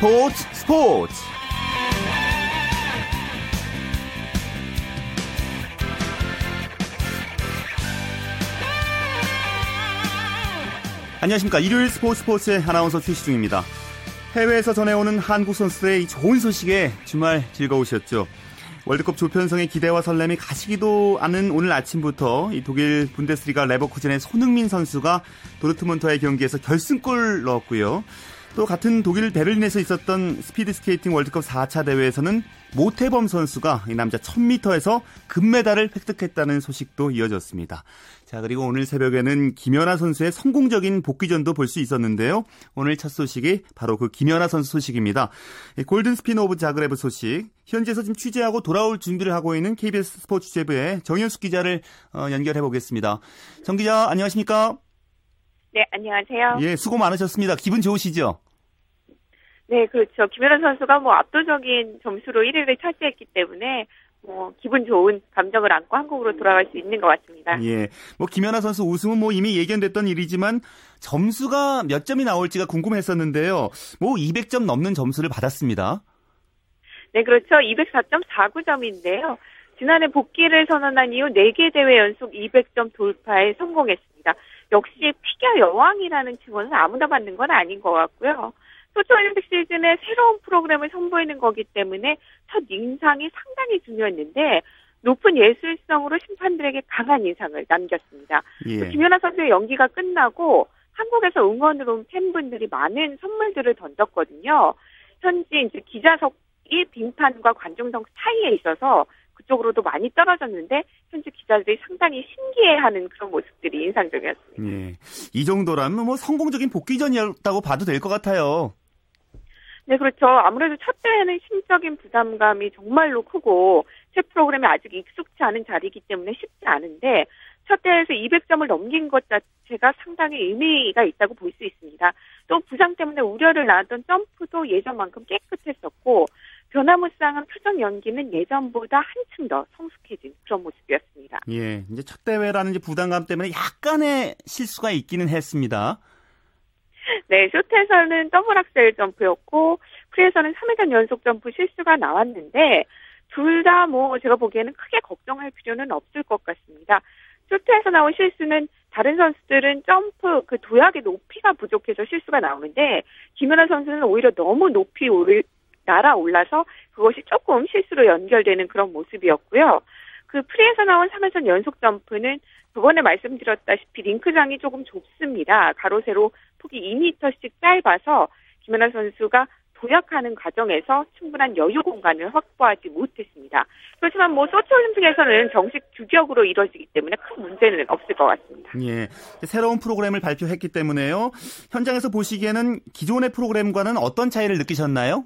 스포츠 스포츠. 안녕하십니까. 일요일 스포츠 스포츠의 아나운서 최시 중입니다. 해외에서 전해오는 한국 선수들의 좋은 소식에 주말 즐거우셨죠? 월드컵 조편성의 기대와 설렘이 가시기도 않은 오늘 아침부터 이 독일 분데스리가 레버쿠젠의 손흥민 선수가 도르트문트와의 경기에서 결승골 넣었고요. 또 같은 독일 베를린에서 있었던 스피드 스케이팅 월드컵 4차 대회에서는 모태범 선수가 이 남자 1000m에서 금메달을 획득했다는 소식도 이어졌습니다. 자, 그리고 오늘 새벽에는 김연아 선수의 성공적인 복귀전도 볼 수 있었는데요. 오늘 첫 소식이 바로 그 김연아 선수 소식입니다. 골든 스핀 오브 자그레브 소식. 현지에서 지금 취재하고 돌아올 준비를 하고 있는 KBS 스포츠 취재부의 정현숙 기자를 어, 연결해 보겠습니다. 정 기자, 안녕하십니까? 네, 안녕하세요. 예, 수고 많으셨습니다. 기분 좋으시죠? 네, 그렇죠. 김연아 선수가 뭐 압도적인 점수로 1위를 차지했기 때문에 뭐 기분 좋은 감정을 안고 한국으로 돌아갈 수 있는 것 같습니다. 예, 뭐 김연아 선수 우승은 뭐 이미 예견됐던 일이지만 점수가 몇 점이 나올지가 궁금했었는데요. 뭐 200점 넘는 점수를 받았습니다. 네, 그렇죠. 204.49점인데요. 지난해 복귀를 선언한 이후 4개 대회 연속 200점 돌파에 성공했습니다. 역시 피겨 여왕이라는 칭호는 아무나 받는 건 아닌 것 같고요. 소치올림픽 시즌에 새로운 프로그램을 선보이는 거기 때문에 첫 인상이 상당히 중요했는데 높은 예술성으로 심판들에게 강한 인상을 남겼습니다. 예. 김연아 선수의 연기가 끝나고 한국에서 응원으로 온 팬분들이 많은 선물들을 던졌거든요. 현지 이제 기자석이 빙판과 관중석 사이에 있어서 그쪽으로도 많이 떨어졌는데 현지 기자들이 상당히 신기해하는 그런 모습들이 인상적이었습니다. 예. 이 정도라면 뭐 성공적인 복귀전이었다고 봐도 될 것 같아요. 네, 그렇죠. 아무래도 첫 대회는 심적인 부담감이 정말로 크고 새 프로그램이 아직 익숙치 않은 자리이기 때문에 쉽지 않은데 첫 대회에서 200점을 넘긴 것 자체가 상당히 의미가 있다고 볼 수 있습니다. 또 부상 때문에 우려를 낳았던 점프도 예전만큼 깨끗했었고 변화무쌍한 표정 연기는 예전보다 한층 더 성숙해진 그런 모습이었습니다. 예, 이제 첫 대회라는 부담감 때문에 약간의 실수가 있기는 했습니다. 네, 쇼트에서는 더블 악셀 점프였고 프리에서는 3회전 연속 점프 실수가 나왔는데 둘 다 뭐 제가 보기에는 크게 걱정할 필요는 없을 것 같습니다. 쇼트에서 나온 실수는 다른 선수들은 점프 그 도약의 높이가 부족해서 실수가 나오는데 김연아 선수는 오히려 너무 높이 올, 날아올라서 그것이 조금 실수로 연결되는 그런 모습이었고요. 그 프리에서 나온 3회전 연속 점프는 저번에 말씀드렸다시피 링크장이 조금 좁습니다. 가로 세로 폭이 2m씩 짧아서 김연아 선수가 도약하는 과정에서 충분한 여유 공간을 확보하지 못했습니다. 그렇지만 뭐 소치 올림픽에서는 정식 규격으로 이루어지기 때문에 큰 문제는 없을 것 같습니다. 예, 새로운 프로그램을 발표했기 때문에요. 현장에서 보시기에는 기존의 프로그램과는 어떤 차이를 느끼셨나요?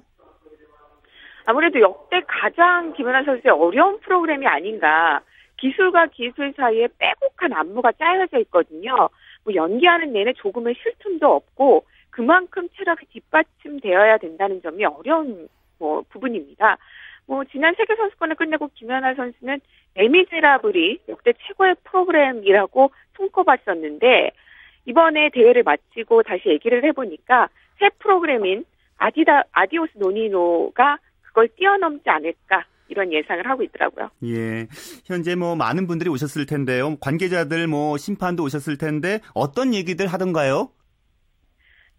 아무래도 역대 가장 김연아 선수의 어려운 프로그램이 아닌가. 기술과 기술 사이에 빼곡한 안무가 짜여져 있거든요. 뭐 연기하는 내내 조금의 쉴 틈도 없고 그만큼 체력이 뒷받침되어야 된다는 점이 어려운 뭐 부분입니다. 뭐 지난 세계 선수권을 끝내고 김연아 선수는 레미제라블이 역대 최고의 프로그램이라고 손꼽았었는데 이번에 대회를 마치고 다시 얘기를 해보니까 새 프로그램인 아디다 아디오스 노니노가 그걸 뛰어넘지 않을까 이런 예상을 하고 있더라고요. 예. 현재 뭐 많은 분들이 오셨을 텐데요. 관계자들 뭐 심판도 오셨을 텐데 어떤 얘기들 하던가요?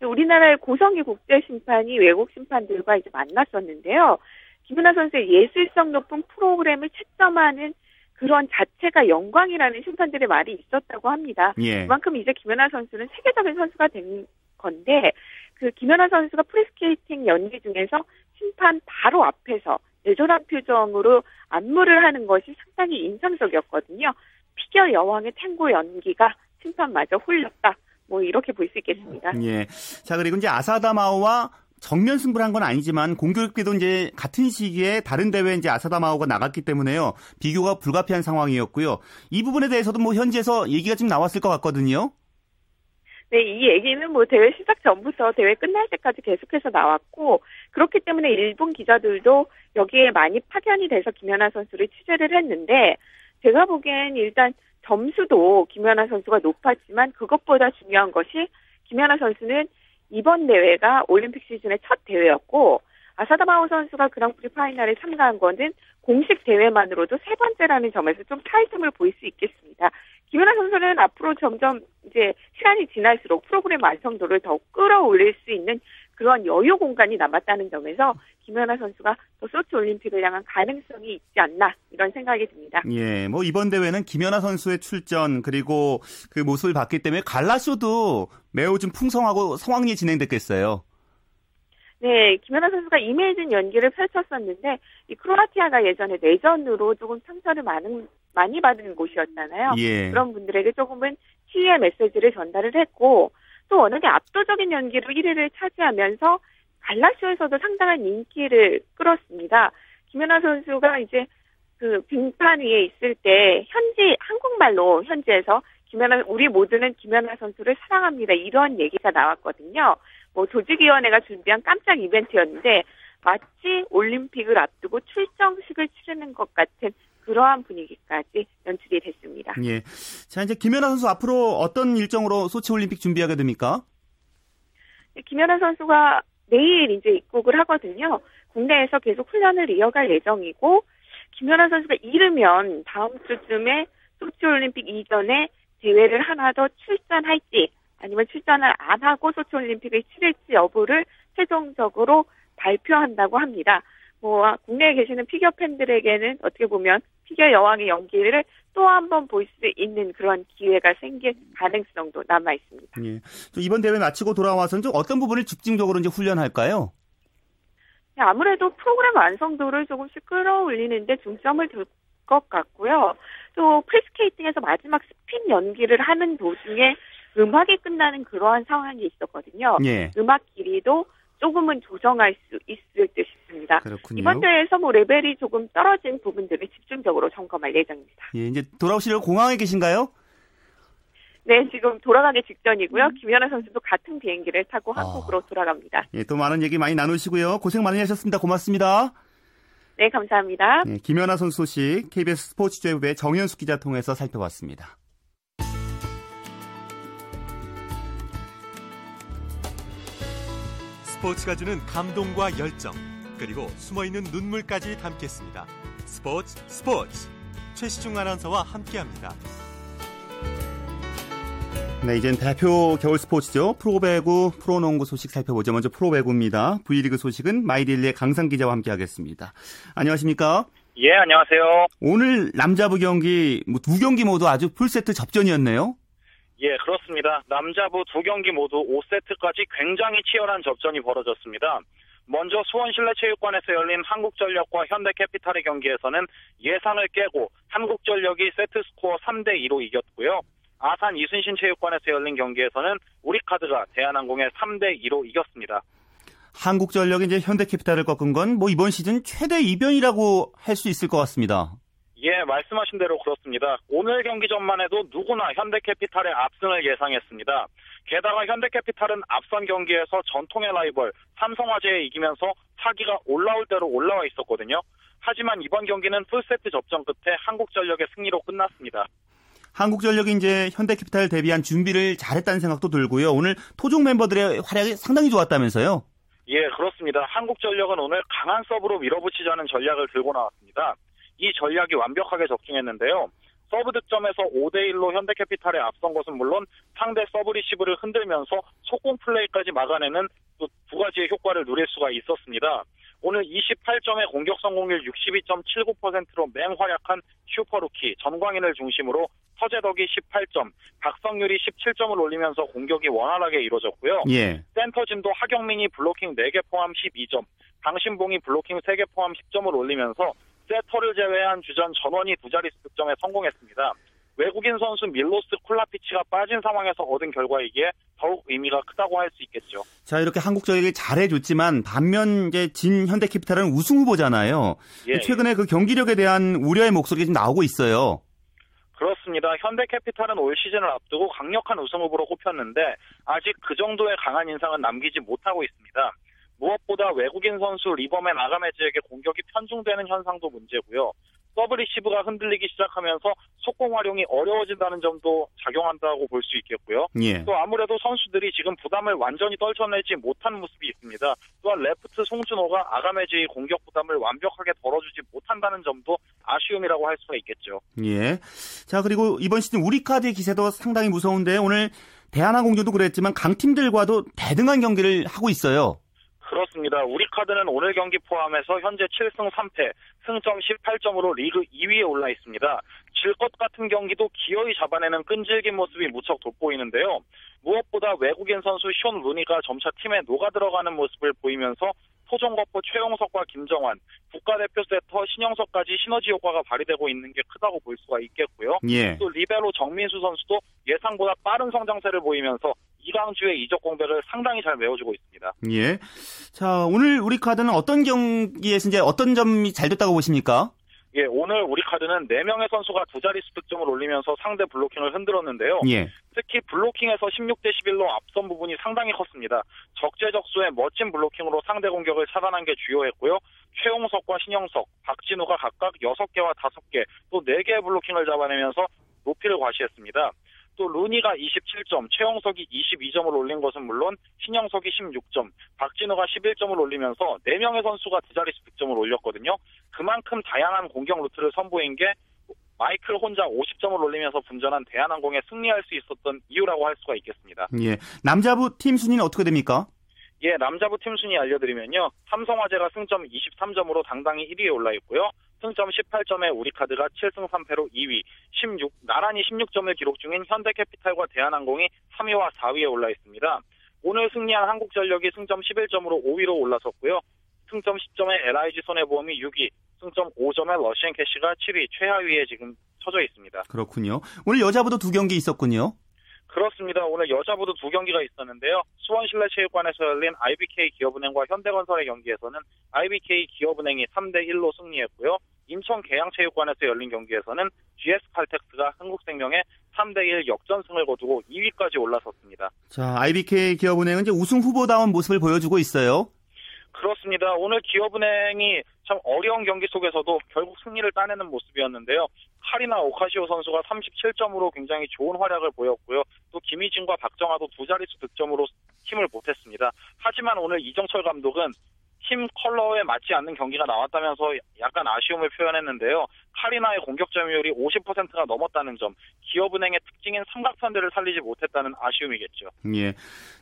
우리나라의 고성희 국제 심판이 외국 심판들과 이제 만났었는데요. 김연아 선수의 예술성 높은 프로그램을 채점하는 그런 자체가 영광이라는 심판들의 말이 있었다고 합니다. 예. 그만큼 이제 김연아 선수는 세계적인 선수가 된 건데 그 김연아 선수가 프리스케이팅 연기 중에서 심판 바로 앞에서 애절한 표정으로 안무를 하는 것이 상당히 인상적이었거든요. 피겨 여왕의 탱고 연기가 심판마저 홀렸다. 뭐 이렇게 볼 수 있겠습니다. 예. 자 그리고 이제 아사다마오와 정면 승부를 한 건 아니지만 공교롭게도 이제 같은 시기에 다른 대회 이제 아사다마오가 나갔기 때문에요. 비교가 불가피한 상황이었고요. 이 부분에 대해서도 뭐 현지에서 얘기가 좀 나왔을 것 같거든요. 네, 이 얘기는 뭐 대회 시작 전부터 대회 끝날 때까지 계속해서 나왔고 그렇기 때문에 일본 기자들도 여기에 많이 파견이 돼서 김연아 선수를 취재를 했는데 제가 보기엔 일단 점수도 김연아 선수가 높았지만 그것보다 중요한 것이 김연아 선수는 이번 대회가 올림픽 시즌의 첫 대회였고 아사다마오 선수가 그랑프리 파이널에 참가한 거는 공식 대회만으로도 세 번째라는 점에서 좀 차이점을 보일 수 있겠습니다. 김연아 선수는 앞으로 점점 이제 시간이 지날수록 프로그램 완성도를 더욱 끌어올릴 수 있는 그런 여유 공간이 남았다는 점에서 김연아 선수가 또 소치 올림픽을 향한 가능성이 있지 않나 이런 생각이 듭니다. 예, 뭐 이번 대회는 김연아 선수의 출전 그리고 그 모습을 봤기 때문에 갈라쇼도 매우 좀 풍성하고 성황리에 진행됐겠어요. 네, 김연아 선수가 이메이진 연기를 펼쳤었는데 이 크로아티아가 예전에 내전으로 조금 상처를 많은 많이 받은 곳이었잖아요. 예. 그런 분들에게 조금은 치유의 메시지를 전달을 했고 또 워낙에 압도적인 연기로 1위를 차지하면서 갈라쇼에서도 상당한 인기를 끌었습니다. 김연아 선수가 이제 그 빙판 위에 있을 때 현지 한국말로 현지에서 김연아 우리 모두는 김연아 선수를 사랑합니다 이런 얘기가 나왔거든요. 뭐 조직위원회가 준비한 깜짝 이벤트였는데 마치 올림픽을 앞두고 출정식을 치르는 것 같은 그러한 분위기까지 연출이 됐습니다. 예. 자, 이제 김연아 선수 앞으로 어떤 일정으로 소치 올림픽 준비하게 됩니까? 김연아 선수가 내일 이제 입국을 하거든요. 국내에서 계속 훈련을 이어갈 예정이고 김연아 선수가 이르면 다음 주쯤에 소치 올림픽 이전에 대회를 하나 더 출전할지 아니면 출전을 안 하고 소치 올림픽을 치를지 여부를 최종적으로 발표한다고 합니다. 뭐 국내에 계시는 피겨 팬들에게는 어떻게 보면 피겨 여왕의 연기를 또 한 번 볼 수 있는 그런 기회가 생길 가능성도 남아 있습니다. 예. 또 이번 대회 마치고 돌아와서는 좀 어떤 부분을 집중적으로 이제 훈련할까요? 네, 아무래도 프로그램 완성도를 조금씩 끌어올리는데 중점을 둘 것 같고요. 또 프리스케이팅에서 마지막 스핀 연기를 하는 도중에 음악이 끝나는 그러한 상황이 있었거든요. 예. 음악 길이도 조금은 조정할 수 있을 듯 싶습니다. 그렇군요. 이번 대회에서 뭐 레벨이 조금 떨어진 부분들을 집중적으로 점검할 예정입니다. 예, 이제 돌아오시려고 공항에 계신가요? 네, 지금 돌아가기 직전이고요. 음. 김연아 선수도 같은 비행기를 타고 아. 한국으로 돌아갑니다. 예, 또 많은 얘기 많이 나누시고요. 고생 많이 하셨습니다. 고맙습니다. 네, 감사합니다. 네, 김연아 선수 소식 KBS 스포츠조의 정현숙 기자 통해서 살펴봤습니다. 스포츠가 주는 감동과 열정 그리고 숨어있는 눈물까지 담겠습니다. 스포츠 스포츠 최시중 아나운서와 함께합니다. 네, 이젠 대표 겨울 스포츠죠. 프로배구, 프로농구 소식 살펴보죠. 먼저 프로배구입니다. V리그 소식은 마이딜리의 강상 기자와 함께하겠습니다. 안녕하십니까? 예, 안녕하세요. 오늘 남자부 경기 뭐두 경기 모두 아주 풀세트 접전이었네요. 예, 그렇습니다. 남자부 두 경기 모두 5세트까지 굉장히 치열한 접전이 벌어졌습니다. 먼저 수원실내체육관에서 열린 한국전력과 현대캐피탈의 경기에서는 예상을 깨고 한국전력이 세트 스코어 3대 2로 이겼고요. 아산 이순신 체육관에서 열린 경기에서는 우리카드가 대한항공의 3대 2로 이겼습니다. 한국전력이 이제 현대캐피탈을 꺾은 건 뭐 이번 시즌 최대 이변이라고 할 수 있을 것 같습니다. 예, 말씀하신 대로 그렇습니다. 오늘 경기 전만 해도 누구나 현대캐피탈의 압승을 예상했습니다. 게다가 현대캐피탈은 앞선 경기에서 전통의 라이벌 삼성화재에 이기면서 사기가 올라올 대로 올라와 있었거든요. 하지만 이번 경기는 풀세트 접전 끝에 한국전력의 승리로 끝났습니다. 한국전력이 이제 현대캐피탈 대비한 준비를 잘했다는 생각도 들고요. 오늘 토종 멤버들의 활약이 상당히 좋았다면서요? 예, 그렇습니다. 한국전력은 오늘 강한 서브로 밀어붙이자는 전략을 들고 나왔습니다. 이 전략이 완벽하게 적중했는데요. 서브 득점에서 5대1로 현대캐피탈에 앞선 것은 물론 상대 서브 리시브를 흔들면서 속공 플레이까지 막아내는 두 가지의 효과를 누릴 수가 있었습니다. 오늘 28점의 공격 성공률 62.79%로 맹활약한 슈퍼루키 전광인을 중심으로 서재덕이 18점, 박성률이 17점을 올리면서 공격이 원활하게 이루어졌고요. 예. 센터진도 하경민이 블로킹 4개 포함 12점, 강신봉이 블로킹 3개 포함 10점을 올리면서 세터를 제외한 주전 전원이 두 자릿수 득점에 성공했습니다. 외국인 선수 밀로스 콜라피치가 빠진 상황에서 얻은 결과이기에 더욱 의미가 크다고 할 수 있겠죠. 자 이렇게 한국적에게 잘해줬지만 반면 이제 진 현대캐피탈은 우승 후보잖아요. 예, 최근에 그 경기력에 대한 우려의 목소리가 좀 나오고 있어요. 그렇습니다. 현대캐피탈은 올 시즌을 앞두고 강력한 우승 후보로 꼽혔는데 아직 그 정도의 강한 인상은 남기지 못하고 있습니다. 무엇보다 외국인 선수 리버맨 아가메즈에게 공격이 편중되는 현상도 문제고요. 서브 리시브가 흔들리기 시작하면서 속공 활용이 어려워진다는 점도 작용한다고 볼 수 있겠고요. 예. 또 아무래도 선수들이 지금 부담을 완전히 떨쳐내지 못한 모습이 있습니다. 또한 레프트 송준호가 아가메즈의 공격 부담을 완벽하게 덜어주지 못한다는 점도 아쉬움이라고 할 수가 있겠죠. 예. 자, 그리고 이번 시즌 우리 카드의 기세도 상당히 무서운데 오늘 대한항공전도 그랬지만 강팀들과도 대등한 경기를 하고 있어요. 그렇습니다. 우리 카드는 오늘 경기 포함해서 현재 7승 3패, 승점 18점으로 리그 2위에 올라 있습니다. 질 것 같은 경기도 기어이 잡아내는 끈질긴 모습이 무척 돋보이는데요. 무엇보다 외국인 선수 숀 루니가 점차 팀에 녹아 들어가는 모습을 보이면서 토종거포 최홍석과 김정환, 국가대표 세터 신영석까지 시너지 효과가 발휘되고 있는 게 크다고 볼 수가 있겠고요. 예. 또 리베로 정민수 선수도 예상보다 빠른 성장세를 보이면서 이강주의 이적 공백을 상당히 잘 메워주고 있습니다. 예. 자, 오늘 우리 카드는 어떤 경기에서 이제 어떤 점이 잘 됐다고 보십니까? 예, 오늘 우리 카드는 4명의 선수가 두 자릿수 득점을 올리면서 상대 블로킹을 흔들었는데요. 예. 특히 블로킹에서 16대 11로 앞선 부분이 상당히 컸습니다. 적재적소의 멋진 블로킹으로 상대 공격을 차단한 게 주효했고요. 최홍석과 신영석, 박진우가 각각 6개와 5개, 또 4개의 블로킹을 잡아내면서 높이를 과시했습니다. 또 루니가 27점, 최홍석이 22점을 올린 것은 물론 신영석이 16점, 박진우가 11점을 올리면서 4명의 선수가 두 자릿수 득점을 올렸거든요. 그만큼 다양한 공격 루트를 선보인 게 마이클 혼자 50점을 올리면서 분전한 대한항공에 승리할 수 있었던 이유라고 할 수가 있겠습니다. 예. 남자부 팀 순위는 어떻게 됩니까? 예, 남자부 팀 순위 알려드리면요. 삼성화재가 승점 23점으로 당당히 1위에 올라 있고요. 승점 18점에 우리카드가 7승 3패로 2위, 16 나란히 16점을 기록 중인 현대캐피탈과 대한항공이 3위와 4위에 올라 있습니다. 오늘 승리한 한국전력이 승점 11점으로 5위로 올라섰고요. 승점 10점에 LIG 손해보험이 6위, 승점 5점에 러시앤캐시가 7위, 최하위에 지금 처져 있습니다. 그렇군요. 오늘 여자부도 두 경기 있었군요. 그렇습니다. 오늘 여자부도 두 경기가 있었는데요. 수원실내체육관에서 열린 IBK 기업은행과 현대건설의 경기에서는 IBK 기업은행이 3대 1로 승리했고요. 인천 계양체육관에서 열린 경기에서는 GS칼텍스가 한국생명에 3대 1 역전승을 거두고 2위까지 올라섰습니다. 자, IBK 기업은행은 이제 우승 후보다운 모습을 보여주고 있어요. 그렇습니다. 오늘 기업은행이 참 어려운 경기 속에서도 결국 승리를 따내는 모습이었는데요. 카리나 오카시오 선수가 37점으로 굉장히 좋은 활약을 보였고요. 또 김희진과 박정아도 두 자릿수 득점으로 힘을 보탰습니다. 하지만 오늘 이정철 감독은 팀 컬러에 맞지 않는 경기가 나왔다면서 약간 아쉬움을 표현했는데요. 카리나의 공격 점유율이 50%가 넘었다는 점, 기업은행의 특징인 삼각편대를 살리지 못했다는 아쉬움이겠죠. 예.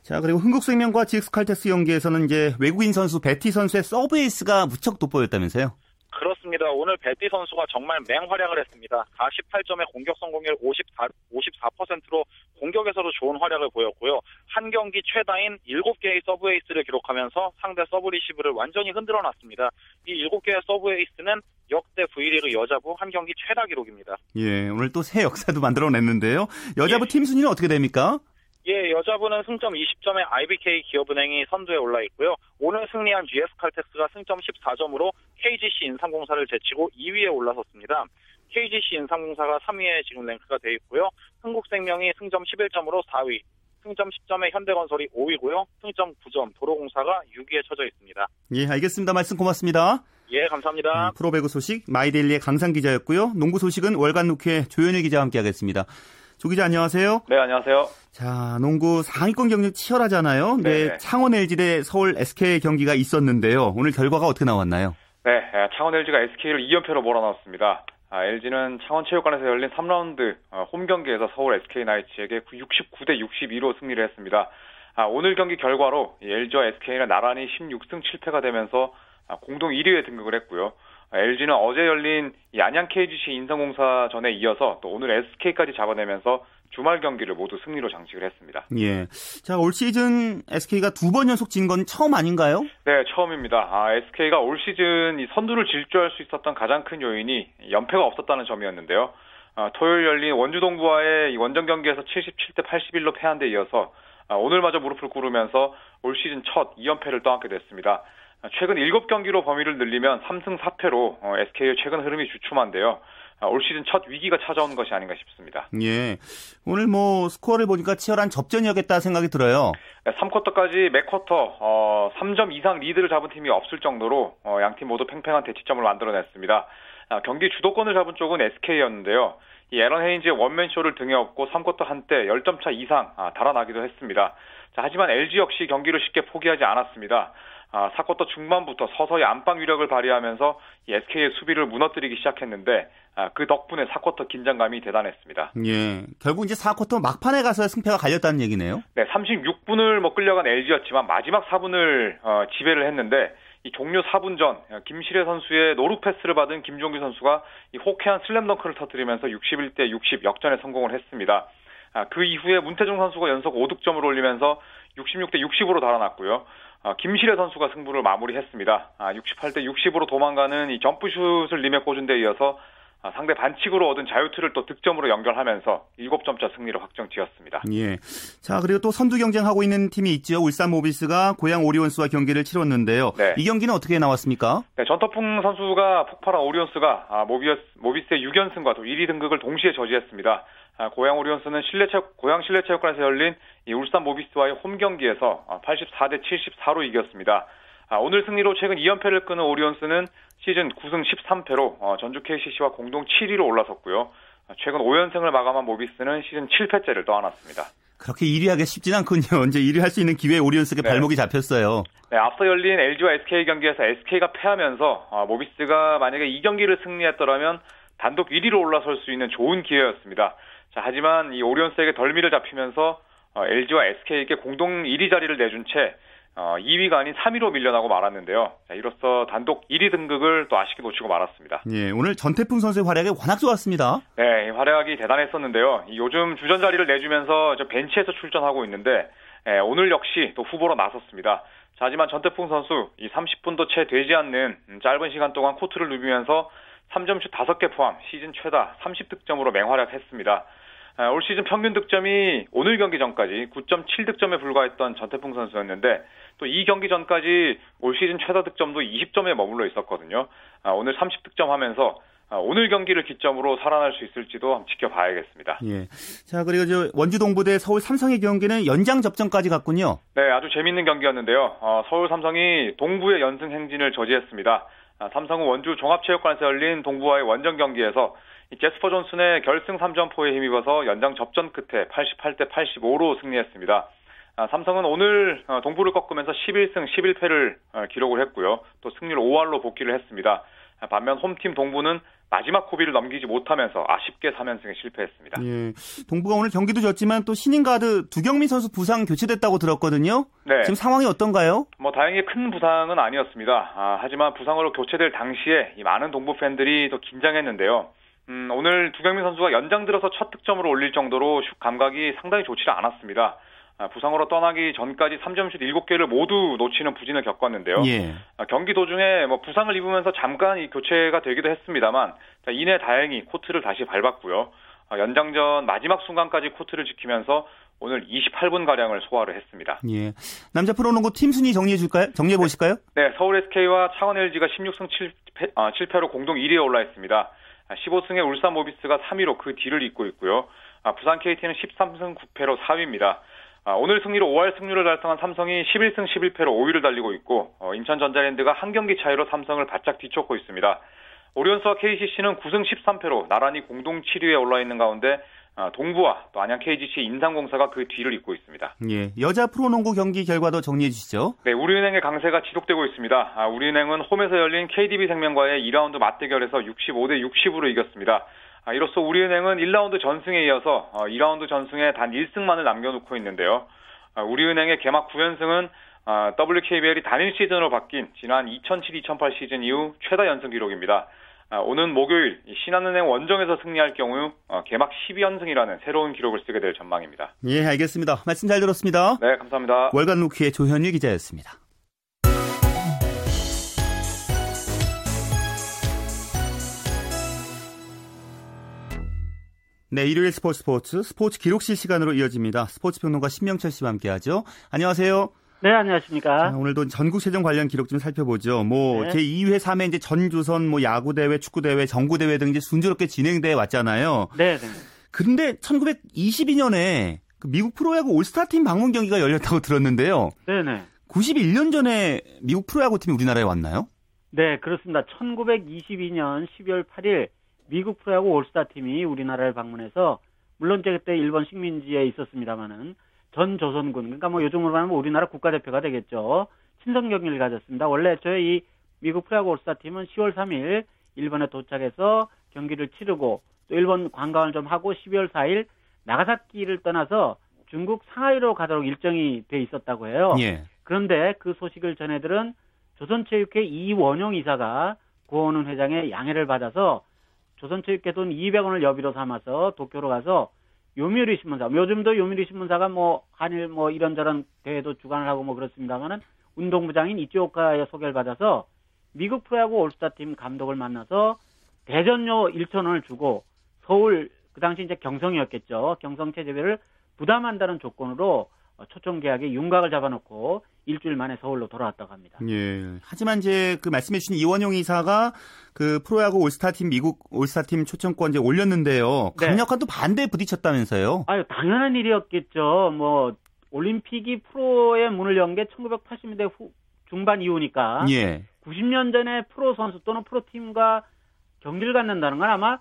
자, 그리고 흥국생명과 GS칼텍스 경기에서는 이제 외국인 선수 베티 선수의 서브 에이스가 무척 돋보였다면서요? 그렇습니다. 오늘 베티 선수가 정말 맹활약을 했습니다. 48점의 공격 성공률 54, 54%로 공격에서도 좋은 활약을 보였고요. 한 경기 최다인 7개의 서브 에이스를 기록하면서 상대 서브 리시브를 완전히 흔들어 놨습니다. 이 7개의 서브 에이스는 역대 V리그 여자부 한 경기 최다 기록입니다. 예, 오늘 또 새 역사도 만들어냈는데요. 여자부 예. 팀 순위는 어떻게 됩니까? 예, 여자부는 승점 20점의 IBK 기업은행이 선두에 올라 있고요. 오늘 승리한 GS칼텍스가 승점 14점으로 KGC 인삼공사를 제치고 2위에 올라섰습니다. KGC 인삼공사가 3위에 지금 랭크가 돼 있고요. 흥국생명이 승점 11점으로 4위, 승점 10점의 현대건설이 5위고요. 승점 9점 도로공사가 6위에 처져 있습니다. 예, 알겠습니다. 말씀 고맙습니다. 예, 감사합니다. 음, 프로배구 소식 마이데일리의 강상 기자였고요. 농구 소식은 월간 루키의 조현일 기자와 함께하겠습니다. 조 기자 안녕하세요. 네, 안녕하세요. 자, 농구 상위권 경쟁 치열하잖아요. 네, 네. 창원 LG 대 서울 SK 경기가 있었는데요. 오늘 결과가 어떻게 나왔나요? 네, 창원 LG가 SK를 2연패로 몰아넣었습니다. 아, LG는 창원체육관에서 열린 3라운드 어, 홈 경기에서 서울 SK 나이츠에게 69대 62로 승리를 했습니다. 아, 오늘 경기 결과로 이 LG와 SK는 나란히 16승 7패가 되면서 아, 공동 1위에 등극을 했고요. 아, LG는 어제 열린 이 안양 KGC 인삼공사 전에 이어서 또 오늘 SK까지 잡아내면서 주말 경기를 모두 승리로 장식을 했습니다. 예. 자, 올 시즌 SK가 두 번 연속 진 건 처음 아닌가요? 네, 처음입니다. 아, SK가 올 시즌 이 선두를 질주할 수 있었던 가장 큰 요인이 연패가 없었다는 점이었는데요. 아, 토요일 열린 원주 동부와의 이 원정 경기에서 77대 81로 패한 데 이어서 아, 오늘마저 무릎을 꿇으면서 올 시즌 첫 2연패를 떠안게 됐습니다. 아, 최근 7경기로 범위를 늘리면 3승 4패로 SK의 최근 흐름이 주춤한데요. 올 시즌 첫 위기가 찾아온 것이 아닌가 싶습니다. 예. 오늘 뭐 스코어를 보니까 치열한 접전이었겠다 생각이 들어요. 3쿼터까지 맥쿼터 어, 3점 이상 리드를 잡은 팀이 없을 정도로 어, 양팀 모두 팽팽한 대치점을 만들어냈습니다. 아, 경기 주도권을 잡은 쪽은 SK였는데요. 이 에런 헤인즈의 원맨쇼를 등에 업고 3쿼터 한때 10점 차 이상 아, 달아나기도 했습니다. 자, 하지만 LG 역시 경기를 쉽게 포기하지 않았습니다. 아, 4쿼터 중반부터 서서히 안방 위력을 발휘하면서 이 SK의 수비를 무너뜨리기 시작했는데 아, 그 덕분에 4쿼터 긴장감이 대단했습니다. 예. 결국 이제 4쿼터 막판에 가서 승패가 갈렸다는 얘기네요. 네, 36분을 뭐 끌려간 LG였지만 마지막 4분을 어, 지배를 했는데 이 종료 4분 전 김시래 선수의 노루 패스를 받은 김종규 선수가 이 호쾌한 슬램덩크를 터뜨리면서 61대 60 역전에 성공을 했습니다. 아, 그 이후에 문태중 선수가 연속 5득점을 올리면서 66대 60으로 달아났고요. 아, 김시래 선수가 승부를 마무리했습니다. 아, 68대 60으로 도망가는 이 점프슛을 림에 꽂은 데 이어서 아, 상대 반칙으로 얻은 자유투를 또 득점으로 연결하면서 7점차 승리를 확정 지었습니다. 예. 자, 그리고 또 선두 경쟁하고 있는 팀이 있죠. 울산 모비스가 고양 오리온스와 경기를 치렀는데요. 네. 이 경기는 어떻게 나왔습니까? 네, 전터풍 선수가 폭발한 오리온스가 아, 모비스, 모비스의 6연승과 또 1위 등극을 동시에 저지했습니다. 아, 고양 오리온스는 실내체육, 고양 실내체육관에서 열린 이 울산 모비스와의 홈 경기에서 84대 74로 이겼습니다. 아, 오늘 승리로 최근 2연패를 끄는 오리온스는 시즌 9승 13패로 어, 전주 KCC와 공동 7위로 올라섰고요. 최근 5연승을 마감한 모비스는 시즌 7패째를 떠안았습니다. 그렇게 1위 하기 쉽진 않군요. 이제 1위 할 수 있는 기회에 오리온스에게 네. 발목이 잡혔어요. 네, 앞서 열린 LG와 SK 경기에서 SK가 패하면서 어, 모비스가 만약에 이 경기를 승리했더라면 단독 1위로 올라설 수 있는 좋은 기회였습니다. 자, 하지만 이 오리온스에게 덜미를 잡히면서 어, LG와 SK에게 공동 1위 자리를 내준 채 어, 2위가 아닌 3위로 밀려나고 말았는데요. 자, 이로써 단독 1위 등극을 또 아쉽게 놓치고 말았습니다. 예, 오늘 전태풍 선수의 활약이 워낙 좋았습니다. 네, 활약이 대단했었는데요. 요즘 주전 자리를 내주면서 벤치에서 출전하고 있는데 예, 오늘 역시 또 후보로 나섰습니다. 자, 하지만 전태풍 선수 이 30분도 채 되지 않는 짧은 시간 동안 코트를 누비면서 3점슛 5개 포함 시즌 최다 30득점으로 맹활약했습니다. 아, 올 시즌 평균 득점이 오늘 경기 전까지 9.7 득점에 불과했던 전태풍 선수였는데 또 이 경기 전까지 올 시즌 최다 득점도 20점에 머물러 있었거든요. 아, 오늘 30 득점 하면서 아, 오늘 경기를 기점으로 살아날 수 있을지도 한번 지켜봐야겠습니다. 예. 자, 그리고 저 원주 동부대 서울 삼성의 경기는 연장 접전까지 갔군요. 네, 아주 재밌는 경기였는데요. 어, 서울 삼성이 동부의 연승 행진을 저지했습니다. 아, 삼성은 원주 종합체육관에서 열린 동부와의 원정 경기에서 제스퍼 존슨의 결승 3점포에 힘입어서 연장 접전 끝에 88대 85로 승리했습니다. 아, 삼성은 오늘 어, 동부를 꺾으면서 11승 11패를 어, 기록을 했고요. 또 승률 5할로 복귀를 했습니다. 아, 반면 홈팀 동부는 마지막 고비를 넘기지 못하면서 아쉽게 3연승에 실패했습니다. 예. 동부가 오늘 경기도 졌지만 또 신인 가드 두경민 선수 부상 교체됐다고 들었거든요. 네. 지금 상황이 어떤가요? 뭐 다행히 큰 부상은 아니었습니다. 아, 하지만 부상으로 교체될 당시에 이 많은 동부 팬들이 더 긴장했는데요. 음, 오늘 두경민 선수가 연장 들어서 첫 득점으로 올릴 정도로 슛 감각이 상당히 좋지 않았습니다. 아, 부상으로 떠나기 전까지 3점슛 7개를 모두 놓치는 부진을 겪었는데요. 예. 아, 경기 도중에 뭐 부상을 입으면서 잠깐 이 교체가 되기도 했습니다만 자, 이내 다행히 코트를 다시 밟았고요. 아, 연장전 마지막 순간까지 코트를 지키면서 오늘 28분 가량을 소화를 했습니다. 예. 남자 프로농구 팀 순위 정리해 줄까요? 정리해 보실까요? 네, 서울 SK와 창원 LG가 16승 7패, 아, 7패로 공동 1위에 올라 있습니다. 15승의 울산 모비스가 3위로 그 뒤를 잇고 있고요. 부산 KT는 13승 9패로 4위입니다. 오늘 승리로 5할 승률을 달성한 삼성이 11승 11패로 5위를 달리고 있고 어, 인천 전자랜드가 한 경기 차이로 삼성을 바짝 뒤쫓고 있습니다. 오리온스와 KCC는 9승 13패로 나란히 공동 7위에 올라 있는 가운데 아, 동부와 또 안양 KGC 인상공사가 그 뒤를 잇고 있습니다. 예, 여자 프로농구 경기 결과도 정리해 주시죠. 네, 우리은행의 강세가 지속되고 있습니다. 아, 우리은행은 홈에서 열린 KDB 생명과의 2라운드 맞대결에서 65대 60으로 이겼습니다. 아, 이로써 우리은행은 1라운드 전승에 이어서 어, 2라운드 전승에 단 1승만을 남겨놓고 있는데요. 아, 우리은행의 개막 9연승은 아, WKBL이 단일 시즌으로 바뀐 지난 2007-2008 시즌 이후 최다 연승 기록입니다. 아, 오는 목요일 신한은행 원정에서 승리할 경우 어, 개막 12연승이라는 새로운 기록을 쓰게 될 전망입니다. 예, 알겠습니다. 말씀 잘 들었습니다. 네, 감사합니다. 월간 루키의 조현유 기자였습니다. 네, 일요일 스포츠 스포츠 스포츠 기록실 시간으로 이어집니다. 스포츠 평론가 신명철 씨와 함께하죠. 안녕하세요. 네, 안녕하십니까. 자, 오늘도 전국체전 관련 기록 좀 살펴보죠. 뭐 네. 제2회, 3회 이제 전주선 뭐 야구 대회, 축구 대회, 정구 대회 등 이제 순조롭게 진행돼 왔잖아요. 네, 네. 근데 1922년에 그 미국 프로야구 올스타 팀 방문 경기가 열렸다고 들었는데요. 네, 네. 91년 전에 미국 프로야구 팀이 우리나라에 왔나요? 네, 그렇습니다. 1922년 12월 8일 미국 프로야구 올스타 팀이 우리나라를 방문해서 물론 이제 그때 일본 식민지에 있었습니다만은 전 조선군 그러니까 뭐 요즘으로 말하면 우리나라 국가대표가 되겠죠. 친선 경기를 가졌습니다. 원래 저희 이 미국 프로야구 올스타 팀은 10월 3일 일본에 도착해서 경기를 치르고 또 일본 관광을 좀 하고 12월 4일 나가사키를 떠나서 중국 상하이로 가도록 일정이 돼 있었다고 해요. 예. 그런데 그 소식을 전해들은 조선체육회 이원용 이사가 고원훈 회장의 양해를 받아서 조선체육회 돈 200원을 여비로 삼아서 도쿄로 가서 요미우리 신문사, 요즘도 요미우리 신문사가 뭐 한일 뭐 이런저런 대회도 주관을 하고 뭐 그렇습니다만은 운동부장인 이치오카의 소개를 받아서 미국 프로야구 올스타 팀 감독을 만나서 대전료 1천 원을 주고 서울 그 당시 이제 경성이었겠죠. 경성 체제비를 부담한다는 조건으로 어, 초청 계약에 윤곽을 잡아놓고 일주일 만에 서울로 돌아왔다고 합니다. 예. 하지만 이제 그 말씀해주신 이원용 이사가 그 프로야구 올스타 팀 미국 올스타 팀 초청권 이제 올렸는데요. 네. 강력한 또 반대에 부딪혔다면서요? 아유 당연한 일이었겠죠. 뭐 올림픽이 프로의 문을 연 게 1980년대 후 중반 이후니까 예. 90년 전에 프로 선수 또는 프로 팀과 경기를 갖는다는 건 아마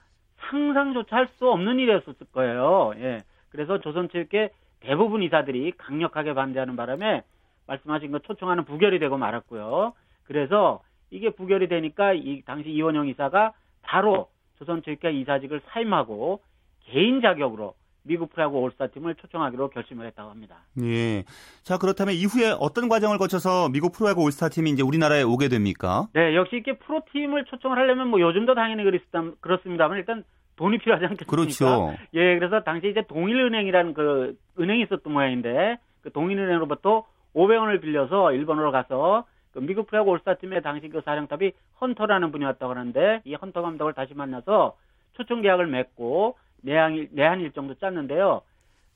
상상조차 할 수 없는 일이었을 거예요. 예. 그래서 조선체육회 대부분 이사들이 강력하게 반대하는 바람에 말씀하신 것 초청하는 부결이 되고 말았고요. 그래서 이게 부결이 되니까 이 당시 이원영 이사가 바로 조선체육회 이사직을 사임하고 개인 자격으로 미국 프로야구 올스타 팀을 초청하기로 결심을 했다고 합니다. 예. 자, 그렇다면 이후에 어떤 과정을 거쳐서 미국 프로야구 올스타 팀이 이제 우리나라에 오게 됩니까? 네, 역시 이렇게 프로팀을 초청을 하려면 뭐 요즘도 당연히 그렇습니다- 그렇습니다만 일단 돈이 필요하지 않겠습니까? 그렇죠. 예, 그래서 당시 이제 동일은행이라는 그 은행이 있었던 모양인데 그 동일은행으로부터 500원을 빌려서 일본으로 가서 그 미국 프로야구 올스타팀의 당시 그 사령탑이 헌터라는 분이 왔다고 하는데 이 헌터 감독을 다시 만나서 초청 계약을 맺고 내한, 일- 내한 일정도 짰는데요.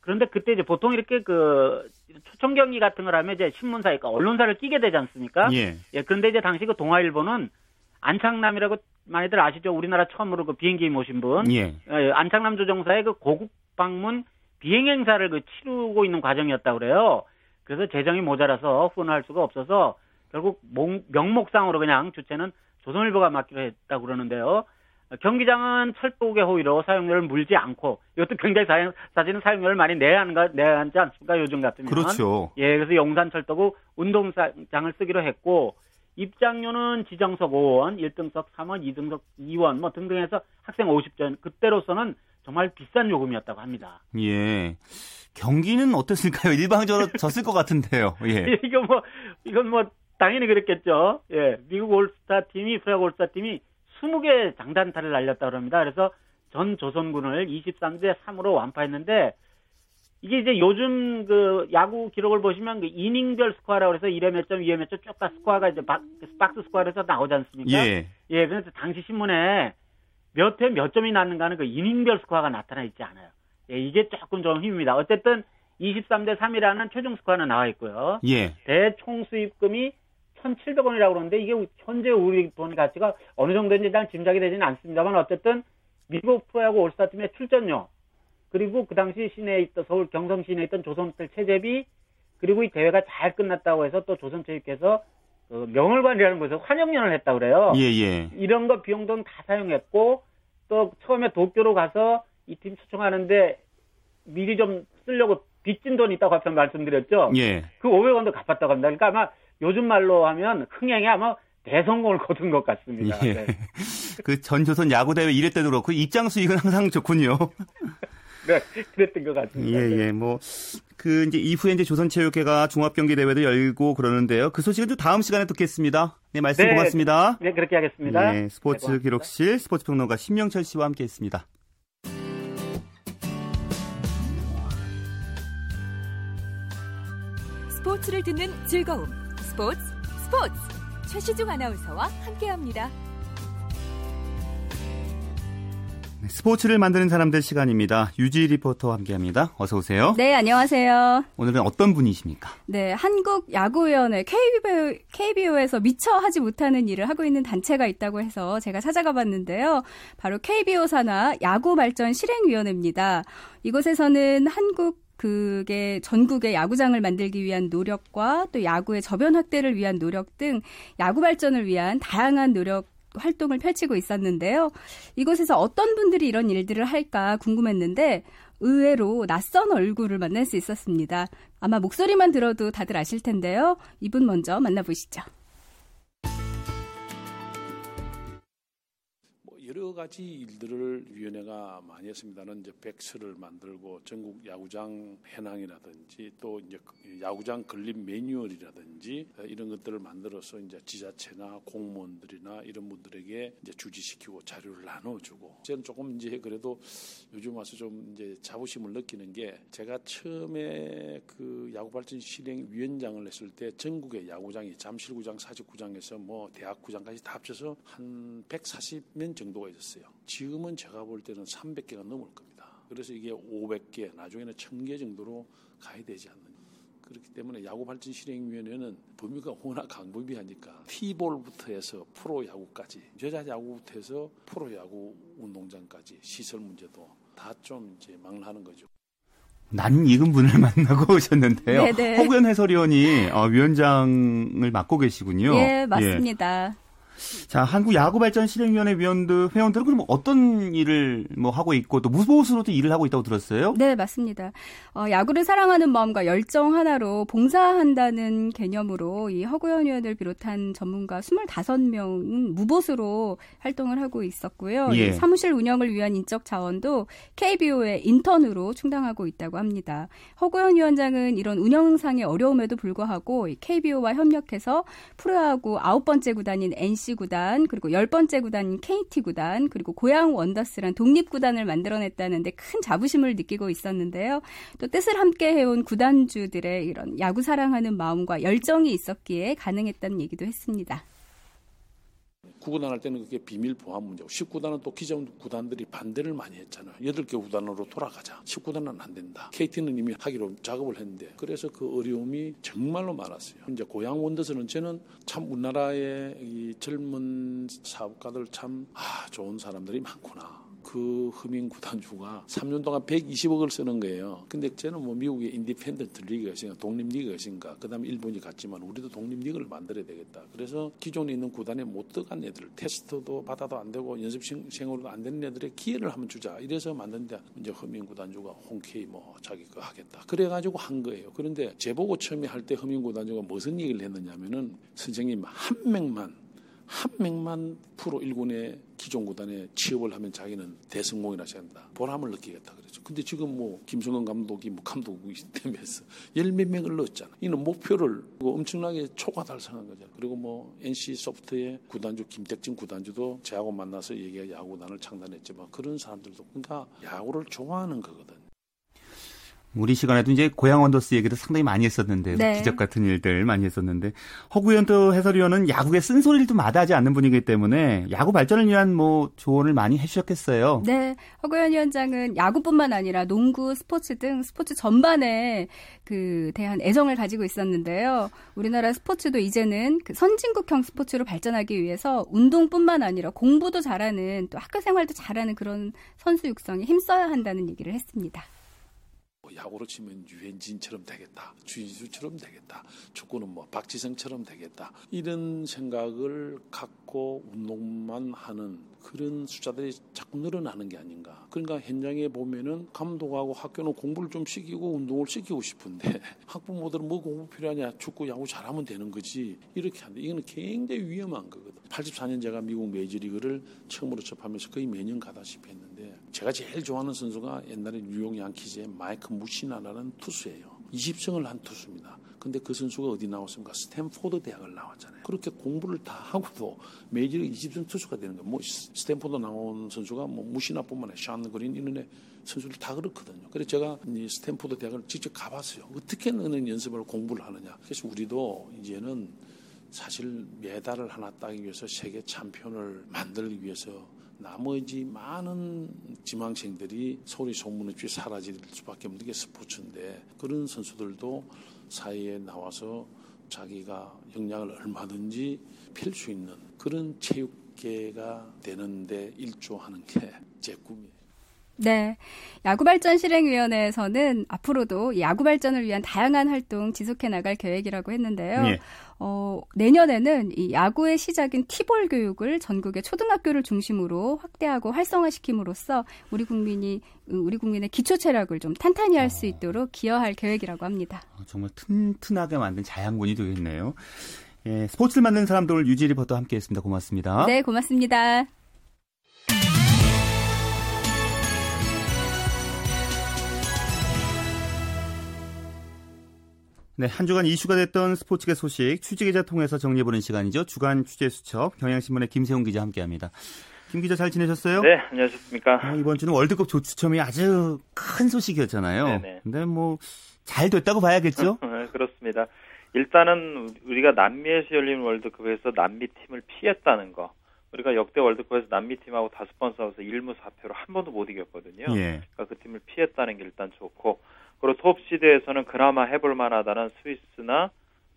그런데 그때 이제 보통 이렇게 그 초청 경기 같은 걸 하면 이제 신문사니까 언론사를 끼게 되지 않습니까? 예. 예, 그런데 이제 당시 그 동아일보는 안창남이라고 많이들 아시죠? 우리나라 처음으로 그 비행기 모신 분. 예. 예, 안창남 조종사의 그 고국 방문 비행 행사를 그 치르고 있는 과정이었다고 그래요. 그래서 재정이 모자라서 후원할 수가 없어서 결국 목- 명목상으로 그냥 주체는 조선일보가 맡기로 했다고 그러는데요. 어, 경기장은 철도국의 호의로 사용료를 물지 않고 이것도 굉장히 사, 사실은 사용료를 많이 내야 하는 거 내야 하지 않습니까? 요즘 같으면. 그렇죠. 예, 그래서 용산 철도국 운동장을 쓰기로 했고 입장료는 지정석 5원, 1등석 3원, 2등석 2원 뭐 등등 해서 학생 50전 그때로서는 정말 비싼 요금이었다고 합니다. 예. 경기는 어땠을까요? 일방적으로 졌을 것 같은데요. 예. 이거 뭐 이건 뭐 당연히 그랬겠죠. 예, 미국 올스타 팀이 프로야구 올스타 팀이 20개 장단타를 날렸다 그럽니다. 그래서 전 조선군을 23대 3으로 완파했는데 이게 이제 요즘 그 야구 기록을 보시면 그 이닝별 스코어라고 해서 1회 몇 점, 2회 몇 점 쭉 다 스코어가 이제 박, 박스 스코어에서 나오지 않습니까? 예. 예, 그래서 당시 신문에 몇 회 몇 점이 났는가는 그 이닝별 스코어가 나타나 있지 않아요. 예, 이게 조금 좀 힘입니다. 어쨌든 23대 3이라는 최종 스코어는 나와 있고요. 예. 대총 수입금이 1,700원이라고 그러는데 이게 현재 우리 돈 가치가 어느 정도인지 일단 짐작이 되지는 않습니다만 어쨌든 미국 프로야구 올스타 팀의 출전료 그리고 그 당시 시내에 있던 서울 경성 시내에 있던 조선호텔 체제비 그리고 이 대회가 잘 끝났다고 해서 또 조선체육회에서 그 명월관이라는 곳에서 환영연을 했다고 그래요. 예, 예. 이런 거 비용 돈다 사용했고 또 처음에 도쿄로 가서 이 팀 초청하는데 미리 좀 쓰려고 빚진 돈이 있다고 앞서 말씀드렸죠. 예. 그 500원도 갚았다고 합니다. 그러니까 아마 요즘 말로 하면 흥행에 아마 대성공을 거둔 것 같습니다. 예. 네. 그 전 조선 야구 대회 1회 때도 그렇고 입장 수익은 항상 좋군요. 네, 그랬던 것 같습니다. 예, 예. 뭐, 그, 이제 이후에 이제 조선체육회가 종합경기대회도 열고 그러는데요. 그 소식은 또 다음 시간에 듣겠습니다. 네, 말씀 네. 고맙습니다. 네, 그렇게 하겠습니다. 예, 스포츠 네. 기록실 스포츠 평론가 신명철 씨와 함께 했습니다. 스포츠를 듣는 즐거움. 스포츠, 스포츠. 최시중 아나운서와 함께 합니다. 스포츠를 만드는 사람들 시간입니다. 유지 리포터와 함께합니다. 어서 오세요. 네, 안녕하세요. 오늘은 어떤 분이십니까? 네, 한국 야구위원회 KBO, KBO에서 미처 하지 못하는 일을 하고 있는 단체가 있다고 해서 제가 찾아가 봤는데요. 바로 KBO 산하 야구 발전 실행위원회입니다. 이곳에서는 한국 그게 전국의 야구장을 만들기 위한 노력과 또 야구의 저변 확대를 위한 노력 등 야구 발전을 위한 다양한 노력 활동을 펼치고 있었는데요. 이곳에서 어떤 분들이 이런 일들을 할까 궁금했는데 의외로 낯선 얼굴을 만날 수 있었습니다. 아마 목소리만 들어도 다들 아실 텐데요. 이분 먼저 만나보시죠. 여러 가지 일들을 위원회가 많이 했습니다는 이제 백스를 만들고 전국 야구장 해낭이라든지 또 이제 야구장 건립 매뉴얼이라든지 이런 것들을 만들어서 이제 지자체나 공무원들이나 이런 분들에게 이제 주지시키고 자료를 나눠주고 저는 조금 이제 그래도 요즘 와서 좀 이제 자부심을 느끼는 게 제가 처음에 그 야구발전 실행 위원장을 했을 때 전국의 야구장이 잠실구장, 사직구장에서 뭐 대학구장까지 다 합쳐서 한 140면 정도가 있었어요. 지금은 제가 볼 때는 300개가 넘을 겁니다. 그래서 이게 500개, 나중에는 1000개 정도로 가야 되지 않느냐. 그렇기 때문에 야구발전실행위원회는 범위가 워낙 강범위하니까 티볼부터 해서 프로야구까지 여자 야구부터 해서 프로야구 운동장까지 시설 문제도 다 좀 이제 망라하는 거죠. 난 익은 분을 만나고 오셨는데요. 네네. 허구현 해설위원이 어, 위원장을 맡고 계시군요. 예, 맞습니다. 예. 자, 한국 야구 발전 실행위원회 위원들 회원들은 그럼 어떤 일을 뭐 하고 있고 또 무보수로도 일을 하고 있다고 들었어요? 네, 맞습니다. 어, 야구를 사랑하는 마음과 열정 하나로 봉사한다는 개념으로 이 허구현 위원을 비롯한 전문가 25명은 무보수로 활동을 하고 있었고요. 예. 사무실 운영을 위한 인적 자원도 KBO의 인턴으로 충당하고 있다고 합니다. 허구현 위원장은 이런 운영상의 어려움에도 불구하고 KBO와 협력해서 프로야구 아홉 번째 구단인 NC 구단 그리고 열 번째 구단인 KT 구단 그리고 고양 원더스란 독립 구단을 만들어냈다는데 큰 자부심을 느끼고 있었는데요. 또 뜻을 함께 해온 구단주들의 이런 야구 사랑하는 마음과 열정이 있었기에 가능했다는 얘기도 했습니다. 9구단 할 때는 그게 비밀 보안 문제고 10구단은 또 기존 구단들이 반대를 많이 했잖아요. 8개 구단으로 돌아가자. 10구단은 안 된다. KT는 이미 하기로 작업을 했는데 그래서 그 어려움이 정말로 많았어요. 이제 고양 원더스는 저는 참 우리나라의 이 젊은 사업가들 참 아, 좋은 사람들이 많구나. 그 허민 구단주가 3년 동안 120억을 쓰는 거예요. 근데 저는 뭐 미국의 independent 리그가 있으니까 독립 리그가 있으니까 그다음에 일본이 갔지만 우리도 독립 리그를 만들어야 되겠다. 그래서 기존에 있는 구단에 못 들어간 애들 테스트도 받아도 안 되고 연습생으로도 안 되는 애들의 기회를 한번 주자. 이래서 만든데 이제 허민 구단주가 오케이 뭐 자기 거 하겠다. 그래가지고 한 거예요. 그런데 저보고 처음에 할 때 흠인 구단주가 무슨 얘기를 했느냐면은 선생님 한 명만 한 명만 프로 1군의 기존 구단에 취업을 하면 자기는 대성공이라 생각한다. 보람을 느끼겠다 그랬죠. 근데 지금 뭐 김성근 감독이 뭐 감독이 되면서 열몇 명을 넣었잖아. 이는 목표를 엄청나게 초과 달성한 거잖아. 그리고 뭐 NC 소프트의 구단주 김택진 구단주도 저하고 만나서 얘기가 야구단을 창단했지만 그런 사람들도 그러니까 야구를 좋아하는 거거든. 우리 시간에도 이제 고향 원더스 얘기도 상당히 많이 했었는데 네. 기적 같은 일들 많이 했었는데 허구현 또 해설위원은 야구의 쓴소리를 좀 마다하지 않는 분이기 때문에 야구 발전을 위한 뭐 조언을 많이 해주셨겠어요. 네, 허구현 위원장은 야구뿐만 아니라 농구, 스포츠 등 스포츠 전반에 그 대한 애정을 가지고 있었는데요. 우리나라 스포츠도 이제는 그 선진국형 스포츠로 발전하기 위해서 운동뿐만 아니라 공부도 잘하는 또 학교 생활도 잘하는 그런 선수 육성에 힘써야 한다는 얘기를 했습니다. 뭐 야구로 치면 유현진처럼 되겠다, 주인수처럼 되겠다, 축구는 뭐 박지성처럼 되겠다 이런 생각을 갖고 운동만 하는 그런 숫자들이 자꾸 늘어나는 게 아닌가. 그러니까 현장에 보면은 감독하고 학교는 공부를 좀 시키고 운동을 시키고 싶은데 학부모들은 뭐 공부 필요하냐, 축구, 야구 잘하면 되는 거지 이렇게 하는데 이거는 굉장히 위험한 거거든. 84년 제가 미국 메이저리그를 처음으로 접하면서 거의 매년 가다시피 했는데 제가 제일 좋아하는 선수가 옛날에 뉴욕 양키즈의 마이크 무시나라는 투수예요. 20승을 한 투수입니다. 근데 그 선수가 어디 나왔습니까? 스탠포드 대학을 나왔잖아요. 그렇게 공부를 다 하고도 메이저리그 20승 투수가 되는 거예요. 뭐 스탠포드 나온 선수가 뭐 무시나뿐만 아니라 샤운 그린 이런 애 선수들 다 그렇거든요. 그래서 제가 이 스탠포드 대학을 직접 가봤어요. 어떻게 너는 연습을 공부를 하느냐. 그래서 우리도 이제는 사실 메달을 하나 따기 위해서 세계 챔피언을 만들기 위해서 나머지 많은 지망생들이 소리 소문 없이 사라질 수밖에 없는 게 스포츠인데 그런 선수들도 사이에 나와서 자기가 역량을 얼마든지 필 수 있는 그런 체육계가 되는데 일조하는 게 제 꿈이에요. 네. 야구발전 실행위원회에서는 앞으로도 야구 발전을 위한 다양한 활동 지속해 나갈 계획이라고 했는데요. 예. 어, 내년에는 이 야구의 시작인 티볼 교육을 전국의 초등학교를 중심으로 확대하고 활성화시킴으로써 우리 국민이 우리 국민의 기초 체력을 좀 탄탄히 할 수 있도록 기여할 계획이라고 합니다. 아, 정말 튼튼하게 만든 자양분이 되겠네요. 예, 스포츠를 만드는 사람들 유지 리포터 함께했습니다. 고맙습니다. 네, 고맙습니다. 네, 한 주간 이슈가 됐던 스포츠계 소식 취재기자 통해서 정리해보는 시간이죠. 주간 취재수첩 경향신문의 김세훈 기자 함께합니다. 김 기자 잘 지내셨어요? 네, 안녕하셨습니까? 어, 이번 주는 월드컵 조추첨이 아주 큰 소식이었잖아요. 네네. 근데 뭐 잘 됐다고 봐야겠죠? 네, 그렇습니다. 일단은 우리가 남미에서 열린 월드컵에서 남미 팀을 피했다는 거. 우리가 역대 월드컵에서 남미 팀하고 다섯 번 싸워서 1무 4패로 한 번도 못 이겼거든요. 예. 그러니까 그 팀을 피했다는 게 일단 좋고 그리고 톱 시드에서는 그나마 해볼 만하다는 스위스나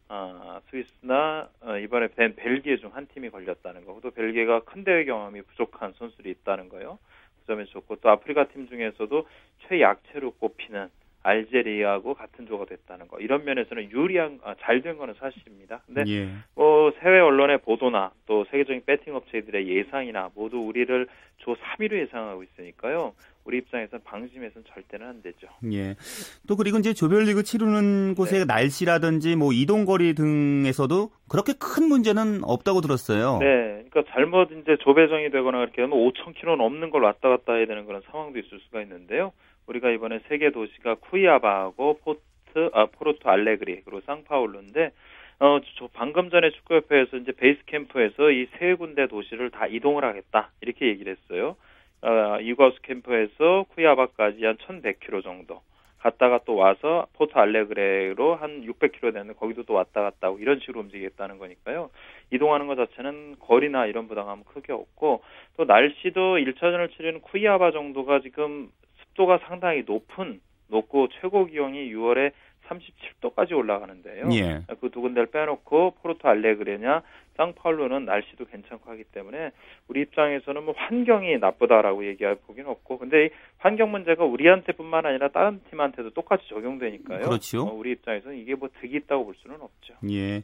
어, 스위스나 어, 이번에 벤 벨기에 중 한 팀이 걸렸다는 거. 또 벨기에가 큰 대회 경험이 부족한 선수들이 있다는 거요. 그 점이 좋고 또 아프리카 팀 중에서도 최약체로 꼽히는 알제리하고 같은 조가 됐다는 거 이런 면에서는 유리한 아, 잘된 거는 사실입니다. 근데 예. 뭐 해외 언론의 보도나 또 세계적인 배팅 업체들의 예상이나 모두 우리를 조 3위로 예상하고 있으니까요. 우리 입장에서는 방심해서는 절대는 안 되죠. 예. 또 그리고 이제 조별리그 치르는 곳의 네. 날씨라든지 뭐 이동 거리 등에서도 그렇게 큰 문제는 없다고 들었어요. 네. 그러니까 잘못 이제 조배정이 되거나 그렇게 하면 5천 킬로 넘는 걸 왔다 갔다 해야 되는 그런 상황도 있을 수가 있는데요. 우리가 이번에 세 개 도시가 쿠이아바하고 포트 아 포르토 알레그리 그리고 상파울루인데 어, 저 방금 전에 축구협회에서 이제 베이스 캠프에서 이 세 군데 도시를 다 이동을 하겠다 이렇게 얘기를 했어요. 어, 이과수 캠프에서 쿠이아바까지 한 1,100km 정도 갔다가 또 와서 포트 알레그레로 한 600km 되는 거기도 또 왔다 갔다 하고 이런 식으로 움직이겠다는 거니까요. 이동하는 것 자체는 거리나 이런 부담감은 크게 없고 또 날씨도 1차전을 치르는 쿠이아바 정도가 지금 습도가 상당히 높은 높고 최고 기온이 6월에 37도까지 올라가는데요. 예. 그두 군데를 빼놓고 포르토 알레그레냐 상파울루는 날씨도 괜찮고 하기 때문에 우리 입장에서는 뭐 환경이 나쁘다라고 얘기할 보기는 없고 근데 이 환경 문제가 우리한테뿐만 아니라 다른 팀한테도 똑같이 적용되니까요. 그렇죠. 어, 우리 입장에서는 이게 뭐 득이 있다고 볼 수는 없죠. 예.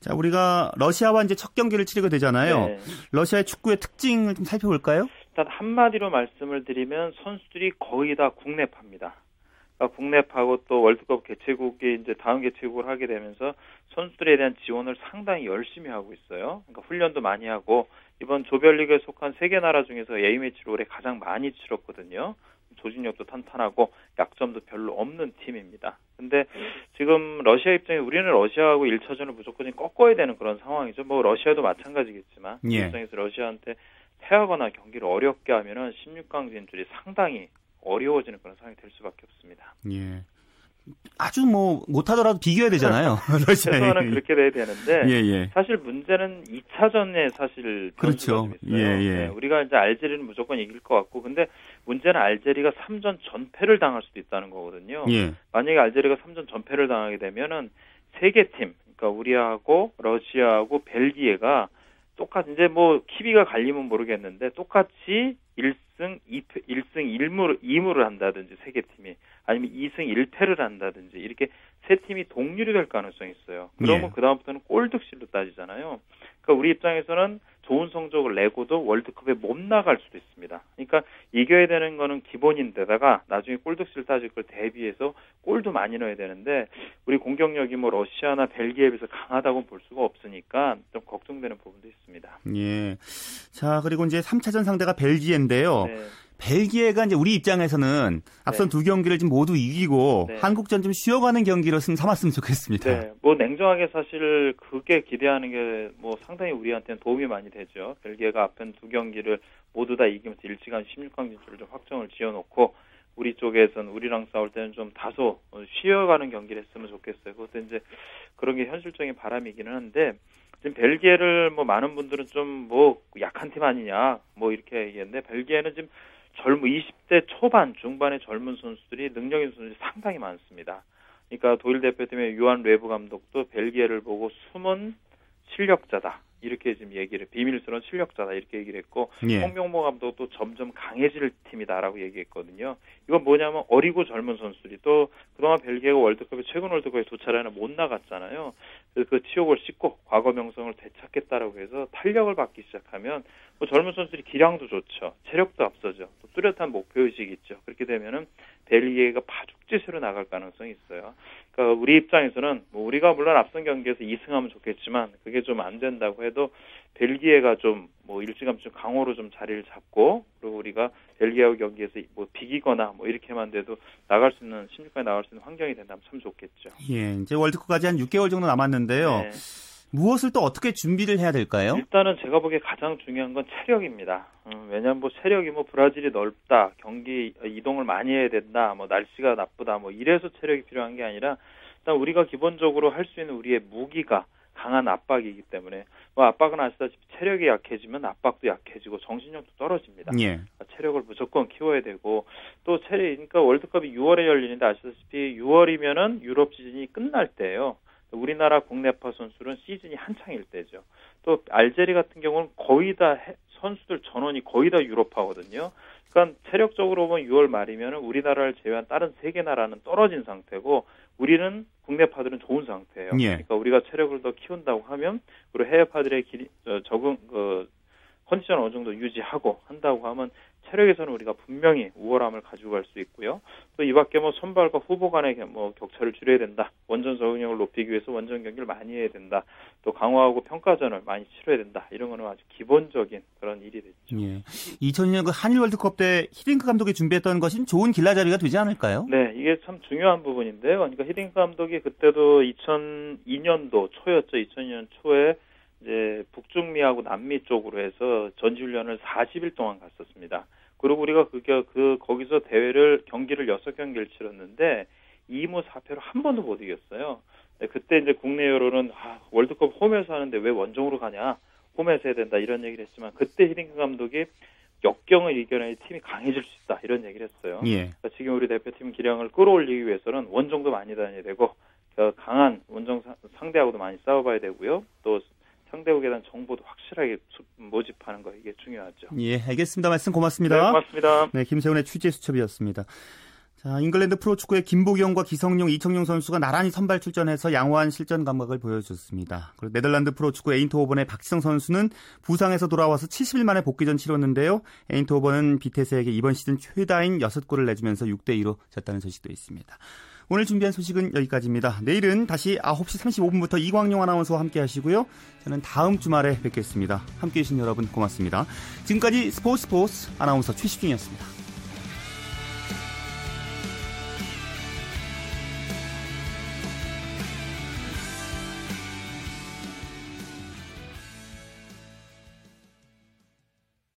자, 우리가 러시아와 이제 첫 경기를 치르게 되잖아요. 네. 러시아의 축구의 특징을 좀 살펴볼까요? 일단 한마디로 말씀을 드리면 선수들이 거의 다 국내파입니다. 그러니까 국내파고 또 월드컵 개최국이 이제 다음 개최국을 하게 되면서 선수들에 대한 지원을 상당히 열심히 하고 있어요. 그러니까 훈련도 많이 하고 이번 조별리그에 속한 세 개 나라 중에서 A매치를 올해 가장 많이 치렀거든요. 조직력도 탄탄하고 약점도 별로 없는 팀입니다. 근데 지금 러시아 입장에 우리는 러시아하고 1차전을 무조건 꺾어야 되는 그런 상황이죠. 뭐 러시아도 마찬가지겠지만 예. 입장에서 러시아한테 패하거나 경기를 어렵게 하면은 16강 진출이 상당히 어려워지는 그런 상황이 될 수밖에 없습니다. 예. 아주 뭐 못하더라도 비교해야 되잖아요. 최소한은 그렇게 돼야 되는데 예, 예. 사실 문제는 2차전에 사실 그렇죠. 예, 예. 네, 우리가 이제 알제리는 무조건 이길 것 같고 근데 문제는 알제리가 3전 전패를 당할 수도 있다는 거거든요. 예. 만약에 알제리가 3전 전패를 당하게 되면은 세 개 팀, 그러니까 우리하고 러시아하고 벨기에가 똑같이 이제 뭐 키비가 갈리면 모르겠는데 똑같이 1승 2패 1승 1무 2무를 한다든지 세 개 팀이 아니면 2승 1패를 한다든지 이렇게 세 팀이 동률이 될 가능성이 있어요. 그러면 예. 그다음부터는 골득실로 따지잖아요. 그러니까 우리 입장에서는 좋은 성적을 내고도 월드컵에 못 나갈 수도 있습니다. 그러니까 이겨야 되는 거는 기본인데다가 나중에 골득실 따질 걸 대비해서 골도 많이 넣어야 되는데 우리 공격력이 뭐 러시아나 벨기에에 비해서 강하다고 볼 수가 없으니까 좀 걱정되는 부분도 있습니다. 예. 자, 그리고 이제 3차전 상대가 벨기에인데요. 네. 벨기에가 이제 우리 입장에서는 앞선 네. 두 경기를 지금 모두 이기고 네. 한국전 좀 쉬어가는 경기로 승 삼았으면 좋겠습니다. 네, 뭐 냉정하게 사실 그게 기대하는 게 뭐 상당히 우리한테는 도움이 많이 되죠. 벨기에가 앞선 두 경기를 모두 다 이기면서 일찌감 16강 진출을 좀 확정을 지어놓고 우리 쪽에서는 우리랑 싸울 때는 좀 다소 쉬어가는 경기를 했으면 좋겠어요. 그것도 이제 그런 게 현실적인 바람이기는 한데 지금 벨기에를 뭐 많은 분들은 좀 뭐 약한 팀 아니냐 뭐 이렇게 얘기했는데 벨기에는 지금 젊은 20대 초반 중반의 젊은 선수들이 능력 있는 선수들이 상당히 많습니다. 그러니까 도일 대표팀의 유한 레브 감독도 벨기에를 보고 숨은 실력자다. 이렇게 지금 얘기를 비밀스러운 실력자다 이렇게 얘기를 했고 예. 홍명보 감독도 점점 강해질 팀이다라고 얘기했거든요. 이건 뭐냐면 어리고 젊은 선수들이 또 그동안 벨기에가 월드컵에 최근 월드컵에 두 차례나 못 나갔잖아요. 그래서 그 치욕을 씻고 과거 명성을 되찾겠다라고 해서 탄력을 받기 시작하면 뭐 젊은 선수들이 기량도 좋죠. 체력도 앞서죠. 또 뚜렷한 목표 의식이 있죠. 그렇게 되면은 벨기에가 파죽지세로 나갈 가능성이 있어요. 그러니까 우리 입장에서는 뭐 우리가 물론 앞선 경기에서 2승하면 좋겠지만 그게 좀 안 된다고 해도 벨기에가 좀 뭐 일찌감치 좀 강호로 좀 자리를 잡고 그리고 우리가 벨기에와 경기에서 뭐 비기거나 뭐 이렇게만 돼도 나갈 수 있는 16강에 나갈 수 있는 환경이 된다면 참 좋겠죠. 예, 이제 월드컵까지 한 6개월 정도 남았는데요. 네. 무엇을 또 어떻게 준비를 해야 될까요? 일단은 제가 보기에 가장 중요한 건 체력입니다. 음, 왜냐하면 뭐 체력이 뭐 브라질이 넓다, 경기 이동을 많이 해야 된다, 뭐 날씨가 나쁘다, 뭐 이래서 체력이 필요한 게 아니라 일단 우리가 기본적으로 할 수 있는 우리의 무기가 강한 압박이기 때문에 뭐 압박은 아시다시피 체력이 약해지면 압박도 약해지고 정신력도 떨어집니다. 예. 체력을 무조건 키워야 되고 또 체력 그러니까 월드컵이 6월에 열리는데 아시다시피 6월이면은 유럽 시즌이 끝날 때예요. 우리나라 국내파 선수는 시즌이 한창일 때죠. 또 알제리 같은 경우는 거의 다 해- 선수들 전원이 거의 다 유럽파거든요. 그러니까 체력적으로 보면 6월 말이면 우리나라를 제외한 다른 세 개 나라는 떨어진 상태고 우리는 국내파들은 좋은 상태예요. 예. 그러니까 우리가 체력을 더 키운다고 하면 그리고 해외파들의 길, 어, 적응 그 컨디션 어느 정도 유지하고 한다고 하면 체력에서는 우리가 분명히 우월함을 가지고 갈수 있고요. 또 이 밖에 뭐 선발과 후보 간의 뭐 격차를 줄여야 된다. 원전 적응력을 높이기 위해서 원전 경기를 많이 해야 된다. 또 강화하고 평가전을 많이 치러야 된다. 이런 거는 아주 기본적인 그런 일이 됐죠. 예. 2002년 그 한일 월드컵 때 히딩크 감독이 준비했던 것이 좋은 길라 자리가 되지 않을까요? 네, 이게 참 중요한 부분인데요. 그러니까 히딩크 감독이 그때도 2002년도 초였죠. 2002년 초에 이제 북중미하고 남미 쪽으로 해서 전지훈련을 40일 동안 갔었습니다. 그리고 우리가 그게 그 거기서 대회를 경기를 6경기를 치렀는데 2무 4패로 한 번도 못 이겼어요. 네, 그때 이제 국내 여론은 아, 월드컵 홈에서 하는데 왜 원정으로 가냐? 홈에서 해야 된다 이런 얘기를 했지만 그때 히딩크 감독이 역경을 이겨내야 팀이 강해질 수 있다 이런 얘기를 했어요. 예. 그러니까 지금 우리 대표팀 기량을 끌어올리기 위해서는 원정도 많이 다녀야 되고 그 강한 원정 사- 상대하고도 많이 싸워봐야 되고요. 또 상대국에 대한 정보도 확실하게 수- 모집하는 거 이게 중요하죠. 예, 알겠습니다. 말씀 고맙습니다. 네, 고맙습니다. 네, 김세훈의 취재 수첩이었습니다. 자, 잉글랜드 프로축구의 김보경과 기성용, 이청용 선수가 나란히 선발 출전해서 양호한 실전 감각을 보여줬습니다. 그리고 네덜란드 프로축구 에인트호번의 박지성 선수는 부상에서 돌아와서 70일 만에 복귀전 치렀는데요. 에인트호번은 비테스에게 이번 시즌 최다인 6골을 내주면서 6대2로 졌다는 소식도 있습니다. 오늘 준비한 소식은 여기까지입니다. 내일은 다시 9시 35분부터 이광용 아나운서와 함께 하시고요. 저는 다음 주말에 뵙겠습니다. 함께 해주신 여러분 고맙습니다. 지금까지 스포츠 스포츠 아나운서 최시중이었습니다.